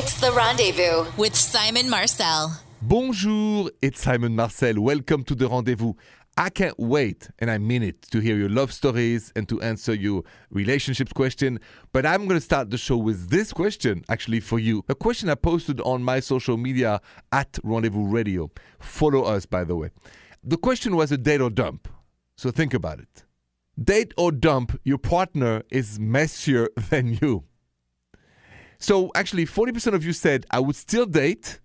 It's The Rendezvous. with Simon Marcel. Bonjour, it's Simon Marcel. Welcome to the rendezvous. I can't wait, and I mean it, to hear your love stories and to answer your relationships question. But I'm going to start the show with this question, actually, for you. A question I posted on my social media at Rendezvous Radio. Follow us, by the way. The question was a date or dump. So think about it. Date or dump, your partner is messier than you. So actually, 40% of you said, I would still date.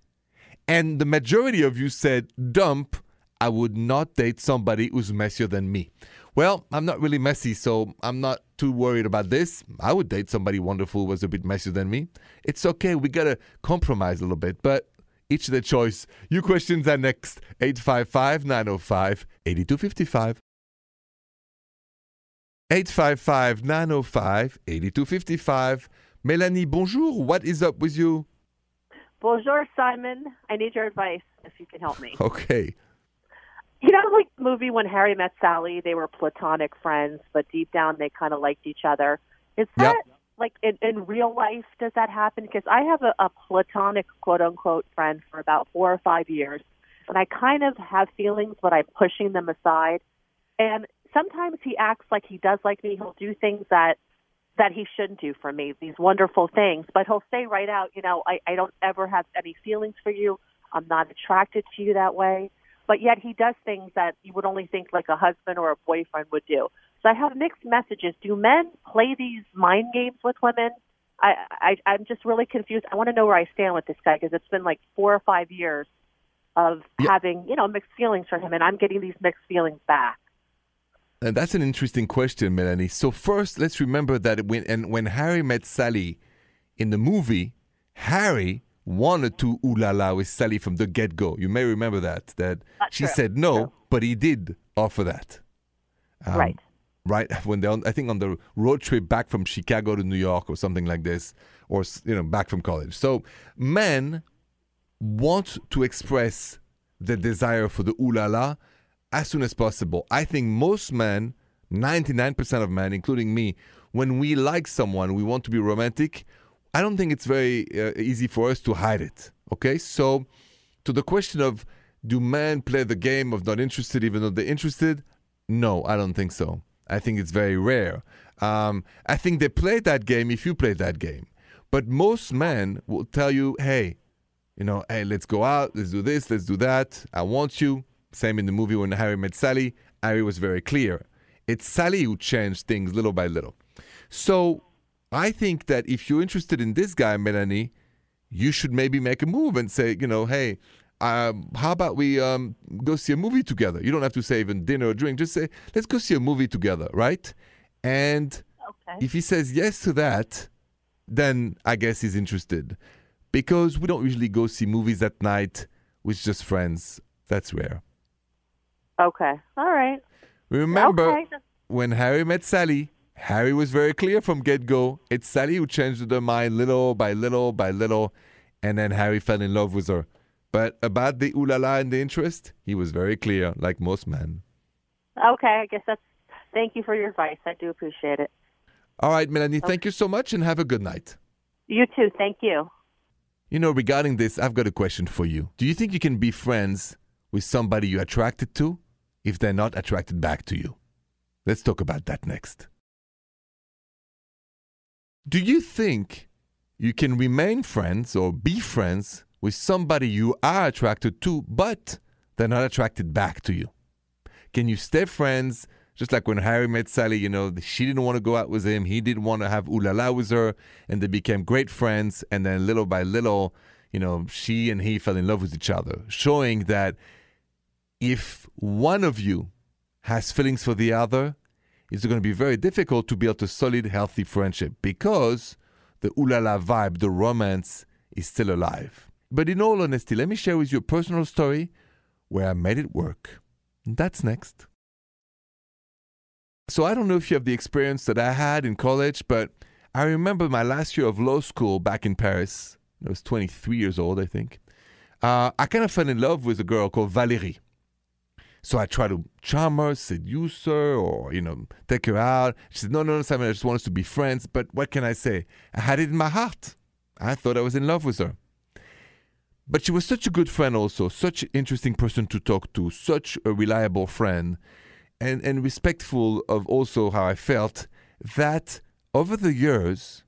And the majority of you said, dump, I would not date somebody who's messier than me. Well, I'm not really messy, so I'm not too worried about this. I would date somebody wonderful who was a bit messier than me. It's okay, we gotta compromise a little bit, but each their choice. Your questions are next 855 905 8255. 855 905 8255. Melanie, bonjour. What is up with you? Bonjour, Simon. I need your advice if you can help me. Okay. You know, like the movie when Harry met Sally, they were platonic friends, but deep down they kind of liked each other. Is that like in, in real life? Does that happen? Because I have a, a platonic quote unquote friend for about four or five years, and I kind of have feelings, but I'm pushing them aside. And sometimes he acts like he does like me. He'll do things that that he shouldn't do for me, these wonderful things. But he'll say right out, you know, I, I don't ever have any feelings for you. I'm not attracted to you that way. But yet he does things that you would only think like a husband or a boyfriend would do. So I have mixed messages. Do men play these mind games with women? I, I I'm just really confused. I want to know where I stand with this guy because it's been like four or five years of Yeah. having you know mixed feelings for him, and I'm getting these mixed feelings back. And that's an interesting question, Melanie. So first, let's remember that when and when Harry met Sally in the movie, Harry wanted to ooh la la with Sally from the get go. You may remember that. That she true. said no, but he did offer that. Um, right. Right when they're on, I think on the road trip back from Chicago to New York or something like this, or you know back from college. So men want to express the desire for the ooh la la as soon as possible. I think most men, 99% of men, including me, when we like someone, we want to be romantic. I don't think it's very uh, easy for us to hide it. Okay? So, to the question of do men play the game of not interested even though they're interested? No, I don't think so. I think it's very rare. Um, I think they play that game if you play that game. But most men will tell you, hey, you know, hey, let's go out, let's do this, let's do that. I want you. Same in the movie when Harry met Sally. Harry was very clear. It's Sally who changed things little by little. So I think that if you're interested in this guy, Melanie, you should maybe make a move and say, you know, hey, um, how about we um, go see a movie together? You don't have to say even dinner or drink. Just say, let's go see a movie together, right? And Okay. if he says yes to that, then I guess he's interested. Because we don't usually go see movies at night with just friends. That's rare. Okay. All right. Remember Okay. when Harry met Sally, Harry was very clear from get go. It's Sally who changed her mind little by little by little, and then Harry fell in love with her. But about the ooh la la and the interest, he was very clear, like most men. Okay. I guess that's. Thank you for your advice. I do appreciate it. All right, Melanie, thank you so much and have a good night. You too. Thank you. You know, regarding this, I've got a question for you. Do you think you can be friends with somebody you're attracted to if they're not attracted back to you? Let's talk about that next. Do you think you can remain friends or be friends with somebody you are attracted to, but they're not attracted back to you? Can you stay friends? Just like when Harry met Sally, you know, she didn't want to go out with him. He didn't want to have ooh la la with her. And they became great friends. And then little by little, you know, she and he fell in love with each other, showing that if one of you has feelings for the other, it's going to be very difficult to build a solid, healthy friendship because the ooh la la vibe, the romance is still alive. But in all honesty, let me share with you a personal story where I made it work. That's next. So I don't know if you have the experience that I had in college, but I remember my last year of law school back in Paris. I was 23 years old, I think. Uh, I kind of fell in love with a girl called Valérie. So I tried to charm her, seduce her, or, you know, take her out. She said, no, no, no, Simon, I just want us to be friends. But what can I say? I had it in my heart. I thought I was in love with her. But she was such a good friend, also, such an interesting person to talk to, such a reliable friend, and, and respectful of also how I felt that over the years,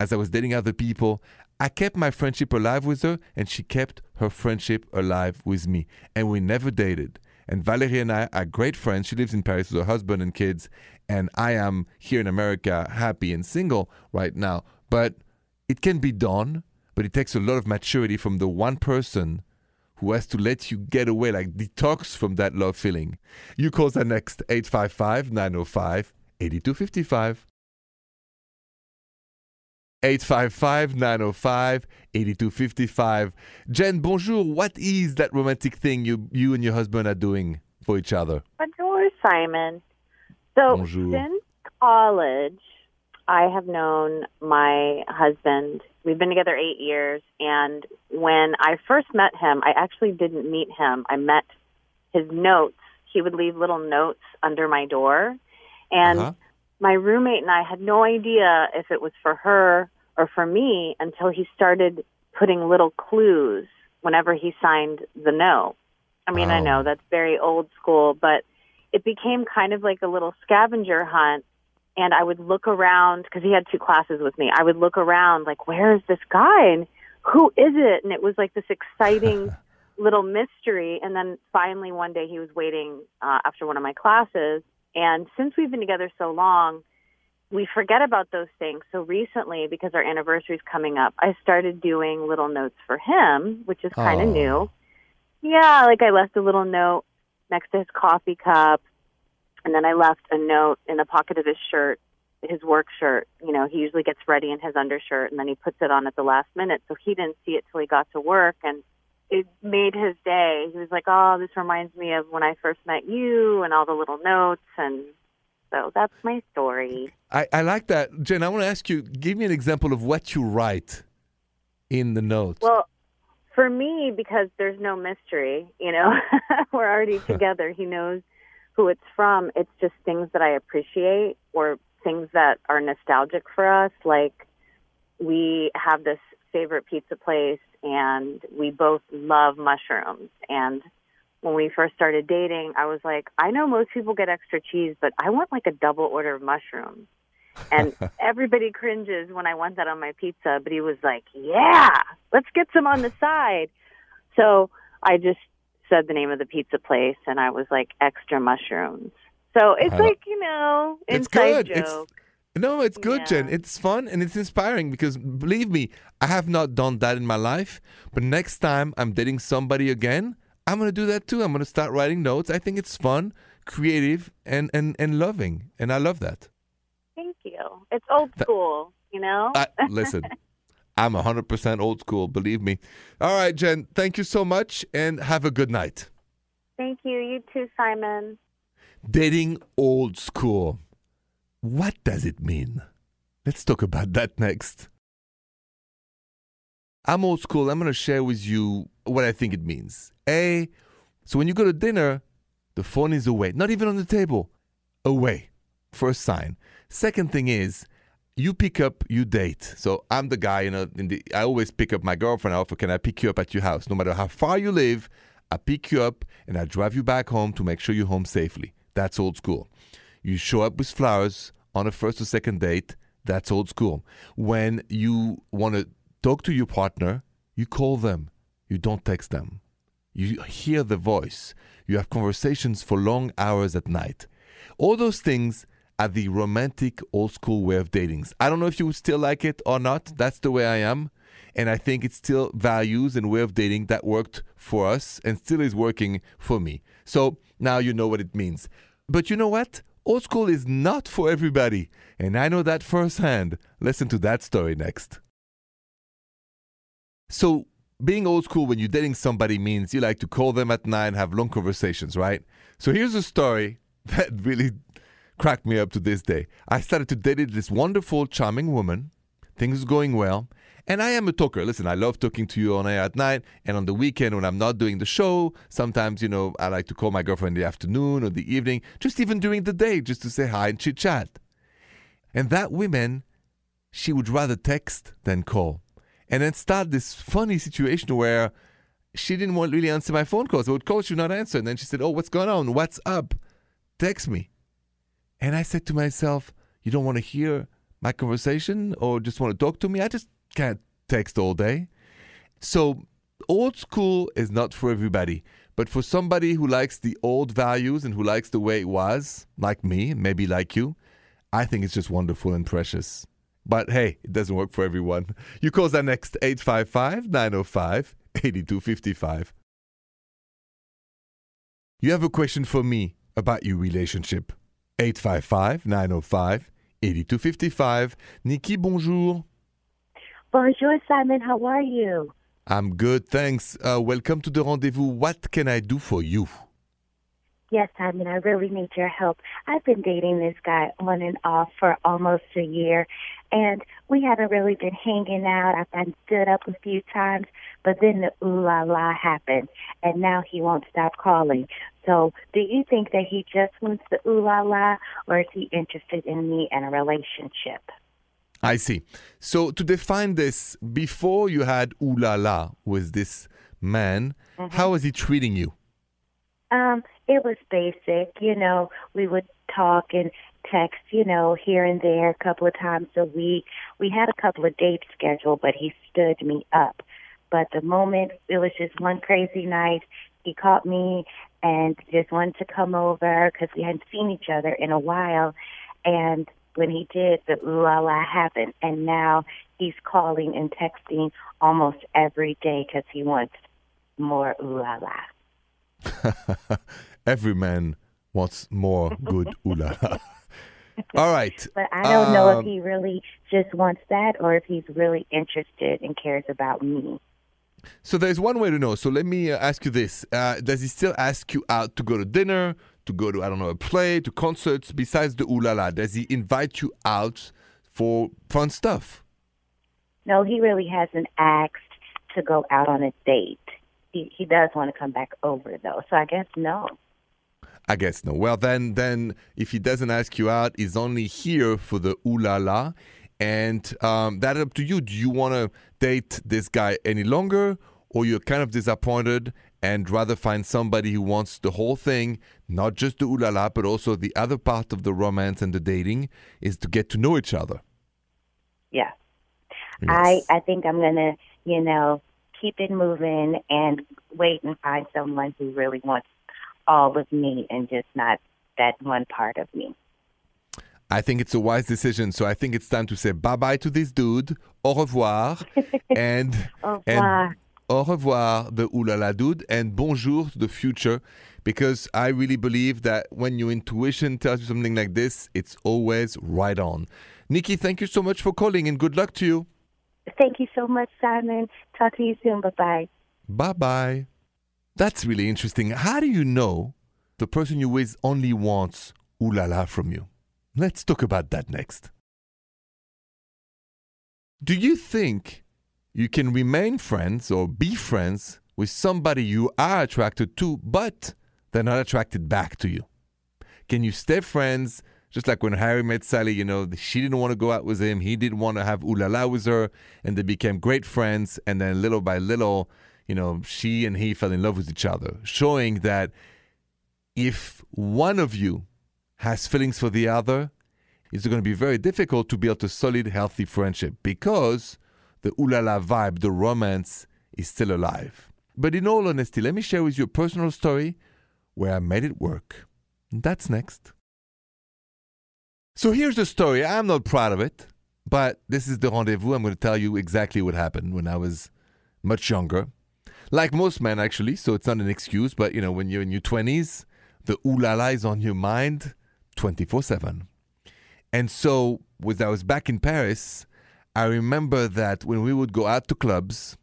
as I was dating other people, I kept my friendship alive with her, and she kept her friendship alive with me. And we never dated. And Valerie and I are great friends. She lives in Paris with her husband and kids, and I am here in America, happy and single right now. But it can be done, but it takes a lot of maturity from the one person who has to let you get away, like detox from that love feeling. You call the next 855 905 8255. 855 905 8255. Jen, bonjour. What is that romantic thing you, you and your husband are doing for each other? Bonjour, Simon. So, Bonjour. since college, I have known my husband. We've been together eight years. And when I first met him, I actually didn't meet him. I met his notes. He would leave little notes under my door. And Uh-huh. my roommate and I had no idea if it was for her or for me until he started putting little clues whenever he signed the note. I mean, I Oh. know that's very old school, but it became kind of like a little scavenger hunt. And I would look around because he had two classes with me. I would look around like, where is this guy? And who is it? And it was like this exciting little mystery. And then finally one day he was waiting uh, after one of my classes. And since we've been together so long, we forget about those things. So recently, because our anniversary is coming up, I started doing little notes for him, which is kind of Oh. new. Yeah, like I left a little note next to his coffee cup, and then I left a note in the pocket of his shirt, his work shirt. You know, he usually gets ready in his undershirt, and then he puts it on at the last minute, so he didn't see it till he got to work, and it made his day. He was like, "Oh, this reminds me of when I first met you, and all the little notes." And so that's my story. I, I like that. Jen, I want to ask you give me an example of what you write in the notes. Well, for me, because there's no mystery, you know, we're already together. He knows who it's from. It's just things that I appreciate or things that are nostalgic for us. Like we have this favorite pizza place and we both love mushrooms. And when we first started dating, I was like, I know most people get extra cheese, but I want like a double order of mushrooms. And everybody cringes when I want that on my pizza, but he was like, "Yeah, let's get some on the side." So I just said the name of the pizza place, and I was like, "Extra mushrooms." So it's like you know, It's inside good. It's- joke. No, it's good, Jen. It's fun and it's inspiring because believe me, I have not done that in my life. But next time I'm dating somebody again, I'm gonna do that too. I'm gonna start writing notes. I think it's fun, creative, and and and loving, and I love that. Thank you. It's old school, you know. I, listen, I'm 100% old school. Believe me. All right, Jen. Thank you so much, and have a good night. Thank you. You too, Simon. Dating old school. What does it mean? Let's talk about that next. I'm old school. I'm going to share with you what I think it means. A, so when you go to dinner, the phone is away, not even on the table, away. First sign. Second thing is, you pick up, you date. So I'm the guy, you know, in the, I always pick up my girlfriend. I offer, can I pick you up at your house? No matter how far you live, I pick you up and I drive you back home to make sure you're home safely. That's old school. You show up with flowers on a first or second date. That's old school. When you want to talk to your partner, you call them. You don't text them. You hear the voice. You have conversations for long hours at night. All those things are the romantic old school way of dating. I don't know if you still like it or not. That's the way I am. And I think it's still values and way of dating that worked for us and still is working for me. So now you know what it means. But you know what? Old school is not for everybody. And I know that firsthand. Listen to that story next. So, being old school when you're dating somebody means you like to call them at night and have long conversations, right? So, here's a story that really cracked me up to this day. I started to date this wonderful, charming woman. Things going well. And I am a talker. Listen, I love talking to you on air at night and on the weekend when I'm not doing the show. Sometimes, you know, I like to call my girlfriend in the afternoon or the evening, just even during the day, just to say hi and chit chat. And that woman, she would rather text than call. And then start this funny situation where she didn't want really answer my phone calls. I would call, she would not answer. And then she said, Oh, what's going on? What's up? Text me. And I said to myself, You don't want to hear my conversation or just want to talk to me? I just can't text all day. So, old school is not for everybody. But for somebody who likes the old values and who likes the way it was, like me, maybe like you, I think it's just wonderful and precious. But hey, it doesn't work for everyone. You call that next 855 905 8255. You have a question for me about your relationship. 855 905 8255. Nikki, bonjour. Bonjour, Simon. How are you? I'm good, thanks. Uh, welcome to the rendezvous. What can I do for you? Yes, Simon, I really need your help. I've been dating this guy on and off for almost a year, and we haven't really been hanging out. I've been stood up a few times, but then the ooh la la happened, and now he won't stop calling. So, do you think that he just wants the ooh la la, or is he interested in me and a relationship? I see. So, to define this, before you had ooh la la with this man, Mm-hmm. how was he treating you? Um, it was basic, you know, we would talk and text, you know, here and there a couple of times a week. We had a couple of dates scheduled, but he stood me up. But the moment it was just one crazy night, he caught me and just wanted to come over because we hadn't seen each other in a while. And when he did, the ooh la la happened. And now he's calling and texting almost every day because he wants more ooh la la. Every man wants more good ooh la la. All right. But I don't know Um, if he really just wants that or if he's really interested and cares about me. So there's one way to know. So let me uh, ask you this: uh, Does he still ask you out to go to dinner, to go to I don't know a play, to concerts? Besides the ooh la la, does he invite you out for fun stuff? No, he really hasn't asked to go out on a date. He he does want to come back over though. So I guess no. I guess no. Well, then, then if he doesn't ask you out, he's only here for the ooh la la, and um, that's up to you. Do you want to date this guy any longer, or you're kind of disappointed and rather find somebody who wants the whole thing, not just the ooh la la, but also the other part of the romance and the dating is to get to know each other. Yeah. I I think I'm going to, you know, keep it moving and wait and find someone who really wants all of me and just not that one part of me. I think it's a wise decision. So I think it's time to say bye bye to this dude. Au revoir. and Au and revoir. au revoir, the oulala dude, and bonjour to the future. Because I really believe that when your intuition tells you something like this, it's always right on. Nikki, thank you so much for calling and good luck to you. Thank you so much, Simon. Talk to you soon. Bye bye. Bye bye. That's really interesting. How do you know the person you're with only wants oulala from you? Let's talk about that next. Do you think you can remain friends or be friends with somebody you are attracted to, but they're not attracted back to you? Can you stay friends? Just like when Harry met Sally, you know, she didn't want to go out with him. He didn't want to have ulala with her. And they became great friends. And then little by little, you know, she and he fell in love with each other, showing that if one of you has feelings for the other, it's going to be very difficult to build a solid, healthy friendship because the ulala vibe, the romance, is still alive. But in all honesty, let me share with you a personal story where I made it work. That's next. So here's the story. I'm not proud of it, but this is the rendezvous. I'm going to tell you exactly what happened when I was much younger. Like most men, actually, so it's not an excuse, but you know, when you're in your 20s, the ooh la la is on your mind 24 7. And so, when I was back in Paris, I remember that when we would go out to clubs,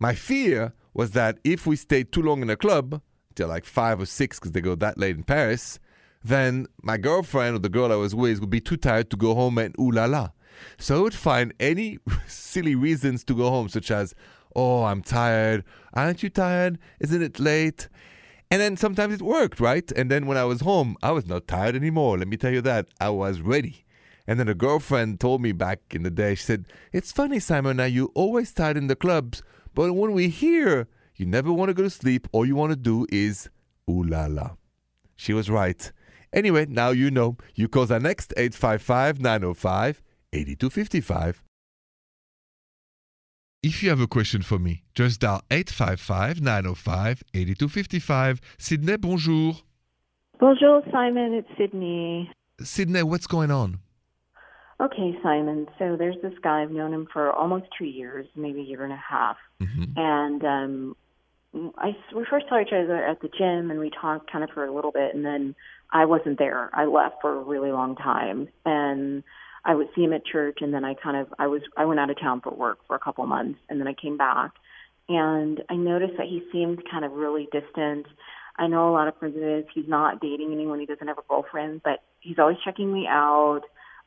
my fear was that if we stayed too long in a club, till like five or six, because they go that late in Paris, then my girlfriend or the girl I was with would be too tired to go home and ooh la la. So I would find any silly reasons to go home, such as, oh, I'm tired. Aren't you tired? Isn't it late? And then sometimes it worked, right? And then when I was home, I was not tired anymore. Let me tell you that. I was ready. And then a girlfriend told me back in the day, she said, It's funny, Simon, now you always tired in the clubs, but when we hear you never want to go to sleep, all you want to do is ooh la la. She was right. Anyway, now you know. You call the next 855 905 8255. If you have a question for me, just dial 855 905 8255. Sydney, bonjour. Bonjour, Simon. It's Sydney. Sydney, what's going on? Okay, Simon. So there's this guy. I've known him for almost two years, maybe a year and a half. Mm-hmm. And um, I we first saw each other at the gym, and we talked kind of for a little bit, and then I wasn't there. I left for a really long time, and I would see him at church, and then I kind of I was I went out of town for work for a couple months, and then I came back, and I noticed that he seemed kind of really distant. I know a lot of his. He's not dating anyone. He doesn't have a girlfriend, but he's always checking me out.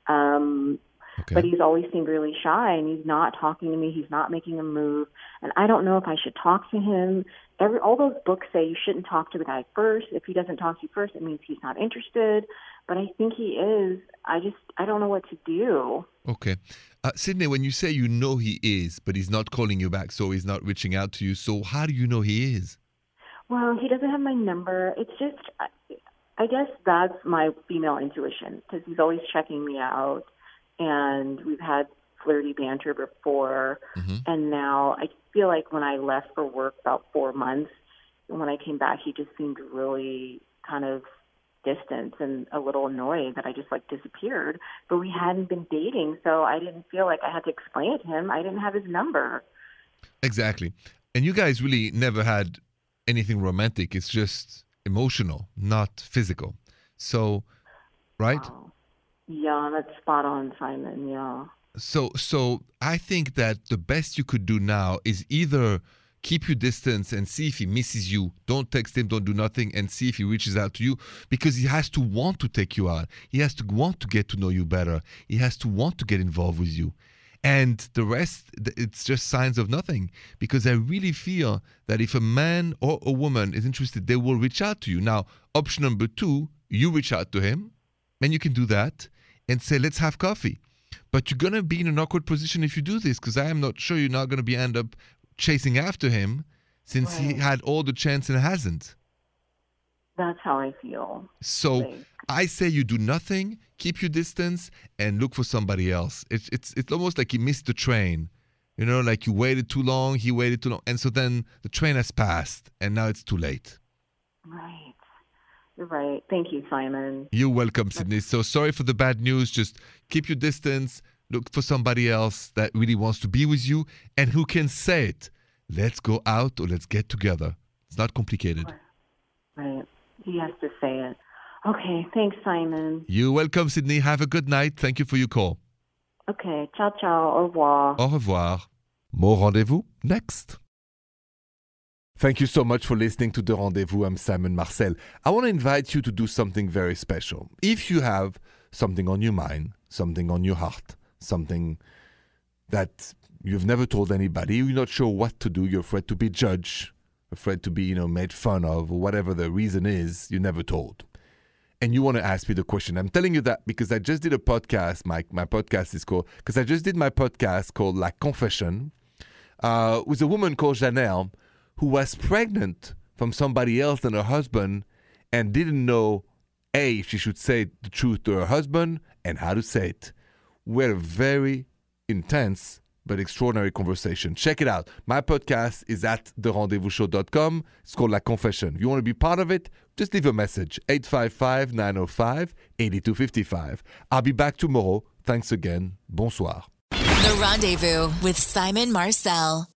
Um, Okay. but he's always seemed really shy and he's not talking to me. He's not making a move. And i don't know if i should talk to him. Every all those books say you shouldn't talk to the guy first. If he doesn't talk to you first it means he's not interested. But i think he is. I just i don't know what to do. Okay. Uh, Sydney, when you say you know he is, but he's not calling you back, so he's not reaching out to you, so how do you know he is? well he doesn't have my number. It's just i, I guess that's my female intuition because he's always checking me out and we've had flirty banter before Mhm. and now I feel like when I left for work about four months, and when I came back, he just seemed really kind of distant and a little annoyed that I just like disappeared. But we hadn't been dating, so I didn't feel like I had to explain it to him. I didn't have his number. Exactly. And you guys really never had anything romantic. It's just emotional, not physical. So, right? Oh. Yeah, that's spot on, Simon. Yeah. So, so I think that the best you could do now is either keep your distance and see if he misses you. Don't text him, don't do nothing, and see if he reaches out to you because he has to want to take you out. He has to want to get to know you better. He has to want to get involved with you. And the rest, it's just signs of nothing because I really feel that if a man or a woman is interested, they will reach out to you. Now, option number two, you reach out to him and you can do that and say, let's have coffee. But you're going to be in an awkward position if you do this because I am not sure you're not going to be end up chasing after him since he had all the chance and hasn't. That's how I feel. So Like, I say you do nothing, keep your distance, and look for somebody else. It's it's it's almost like you missed the train. You know, like you waited too long, he waited too long, and so then the train has passed, and now it's too late. right. Right. Thank you, Simon. You're welcome, Sydney. So sorry for the bad news. Just keep your distance. Look for somebody else that really wants to be with you and who can say it. Let's go out or let's get together. It's not complicated. Right. He has to say it. Okay. Thanks, Simon. You're welcome, Sydney. Have a good night. Thank you for your call. Okay. Ciao, ciao. Au revoir. Au revoir. More rendezvous next. Thank you so much for listening to The Rendezvous. I'm Simon Marcel. I want to invite you to do something very special. If you have something on your mind, something on your heart, something that you've never told anybody, you're not sure what to do, you're afraid to be judged, afraid to be, you know, made fun of, or whatever the reason is, you never told. And you want to ask me the question. I'm telling you that because I just did a podcast. My, my podcast is called, because I just did my podcast called La Confession uh, with a woman called Janelle who was pregnant from somebody else than her husband and didn't know A, if she should say the truth to her husband and how to say it. We had a very intense but extraordinary conversation. Check it out. My podcast is at therendezvousshow.com. It's called La Confession. If you want to be part of it, just leave a message 855 905 8255. I'll be back tomorrow. Thanks again. Bonsoir. The Rendezvous with Simon Marcel.